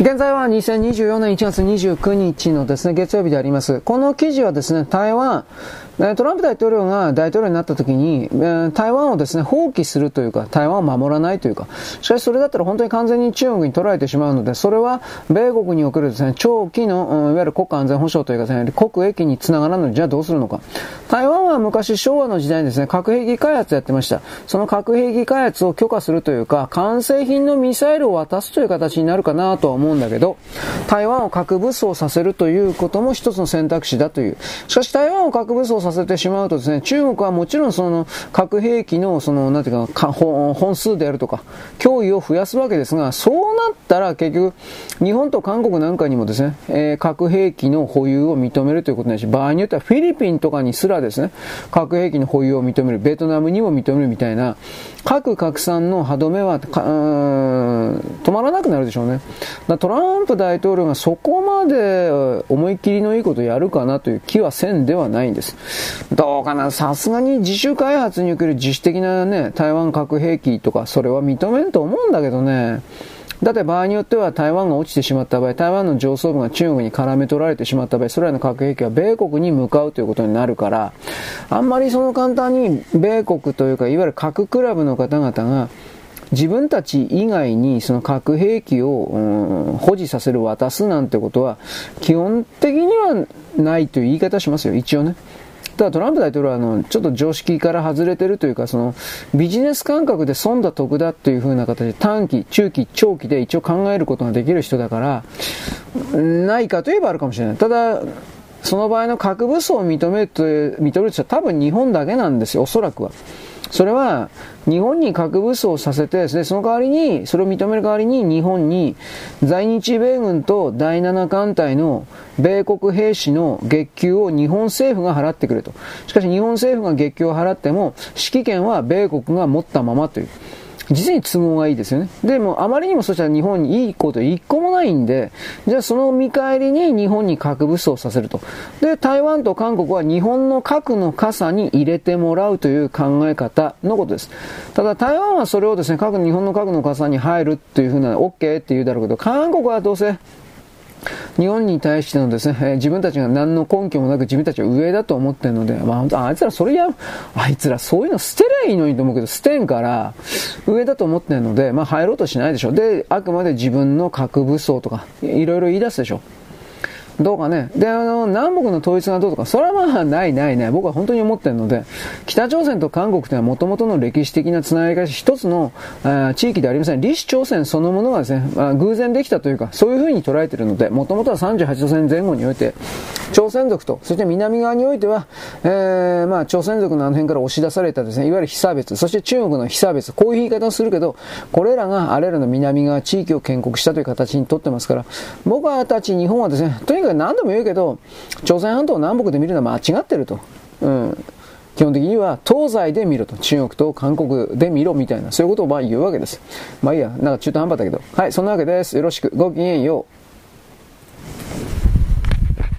現在は2024年1月29日のですね、月曜日であります。この記事はですね、台湾、トランプ大統領が大統領になった時に、台湾をですね、放棄するというか、台湾を守らないというか、しかしそれだったら本当に完全に中国に取られてしまうので、それは米国におけるですね、長期の、いわゆる国家安全保障というかですね、国益につながらないので、じゃあどうするのか。台湾は昔昭和の時代にですね、核兵器開発やってました。その核兵器開発を許可するというか、完成品のミサイルを渡すという形になるかなとは思うんだけど、台湾を核武装させるということも一つの選択肢だという。しかし台湾を核武装させてしまうとですね、中国はもちろんその核兵器のその、なんていうか、本数であるとか、脅威を増やすわけですが、そうなったら結局、日本と韓国なんかにもですね、えー、核兵器の保有を認めるということになるし、場合によってはフィリピンとかにすらですね、核兵器の保有を認める、ベトナムにも認めるみたいな、核拡散の歯止めは止まらなくなるでしょうね。トランプ大統領がそこまで思い切りのいいことやるかなという気はせんではないんです。どうかなさすがに自主開発における自主的なね、台湾核兵器とか、それは認めんと思うんだけどね。だって場合によっては台湾が落ちてしまった場合、台湾の上層部が中国に絡め取られてしまった場合、それらの核兵器は米国に向かうということになるから、あんまりその簡単に米国というか、いわゆる核クラブの方々が、自分たち以外にその核兵器を、保持させる、渡すなんてことは、基本的にはないという言い方しますよ、一応ね。ただトランプ大統領はあの、ちょっと常識から外れてるというか、その、ビジネス感覚で損だ得だという風な形で短期、中期、長期で一応考えることができる人だから、ないかといえばあるかもしれない。ただ、その場合の核武装を認めると、認めると多分日本だけなんですよ、おそらくは。それは、日本に核武装させてですね、その代わりに、それを認める代わりに日本に在日米軍と第7艦隊の米国兵士の月給を日本政府が払ってくれと。しかし日本政府が月給を払っても、指揮権は米国が持ったままという。実に都合がいいですよね。でも、あまりにもそしたら日本にいいこと一個もないんで、じゃあその見返りに日本に核武装させると。で、台湾と韓国は日本の核の傘に入れてもらうという考え方のことです。ただ、台湾はそれをですね、核、日本の核の傘に入るというふうな、OK って言うだろうけど、韓国はどうせ、日本に対してのですね、えー、自分たちが何の根拠もなく自分たちは上だと思ってるので、まあ本当あいつらそれや、あいつらそういうの捨てりゃいいのにと思うけど、捨てんから、上だと思ってるので、まあ入ろうとしないでしょ。で、あくまで自分の核武装とか、いろいろ言い出すでしょ。どうかね。で、あの、南北の統一がどうとか、それはまあないないない。僕は本当に思ってるので、北朝鮮と韓国というのは元々の歴史的なつながりが一つのあ地域でありません。李氏朝鮮そのものがですね、まあ、偶然できたというか、そういうふうに捉えてるので、元々は38度線前後において、朝鮮族と、そして南側においては、えー、まあ、朝鮮族のあの辺から押し出されたですね、いわゆる被差別、そして中国の被差別、こういう言い方をするけど、これらがあれらの南側地域を建国したという形にとってますから、僕はたち日本はですね、とにかく何度も言うけど、朝鮮半島を南北で見るのは間違ってると。うん。基本的には東西で見ろと。中国と韓国で見ろみたいな、そういうことをまあ言うわけです。まあいいや、なんか中途半端だけど。はい、そんなわけです。よろしく。ごきげんよう。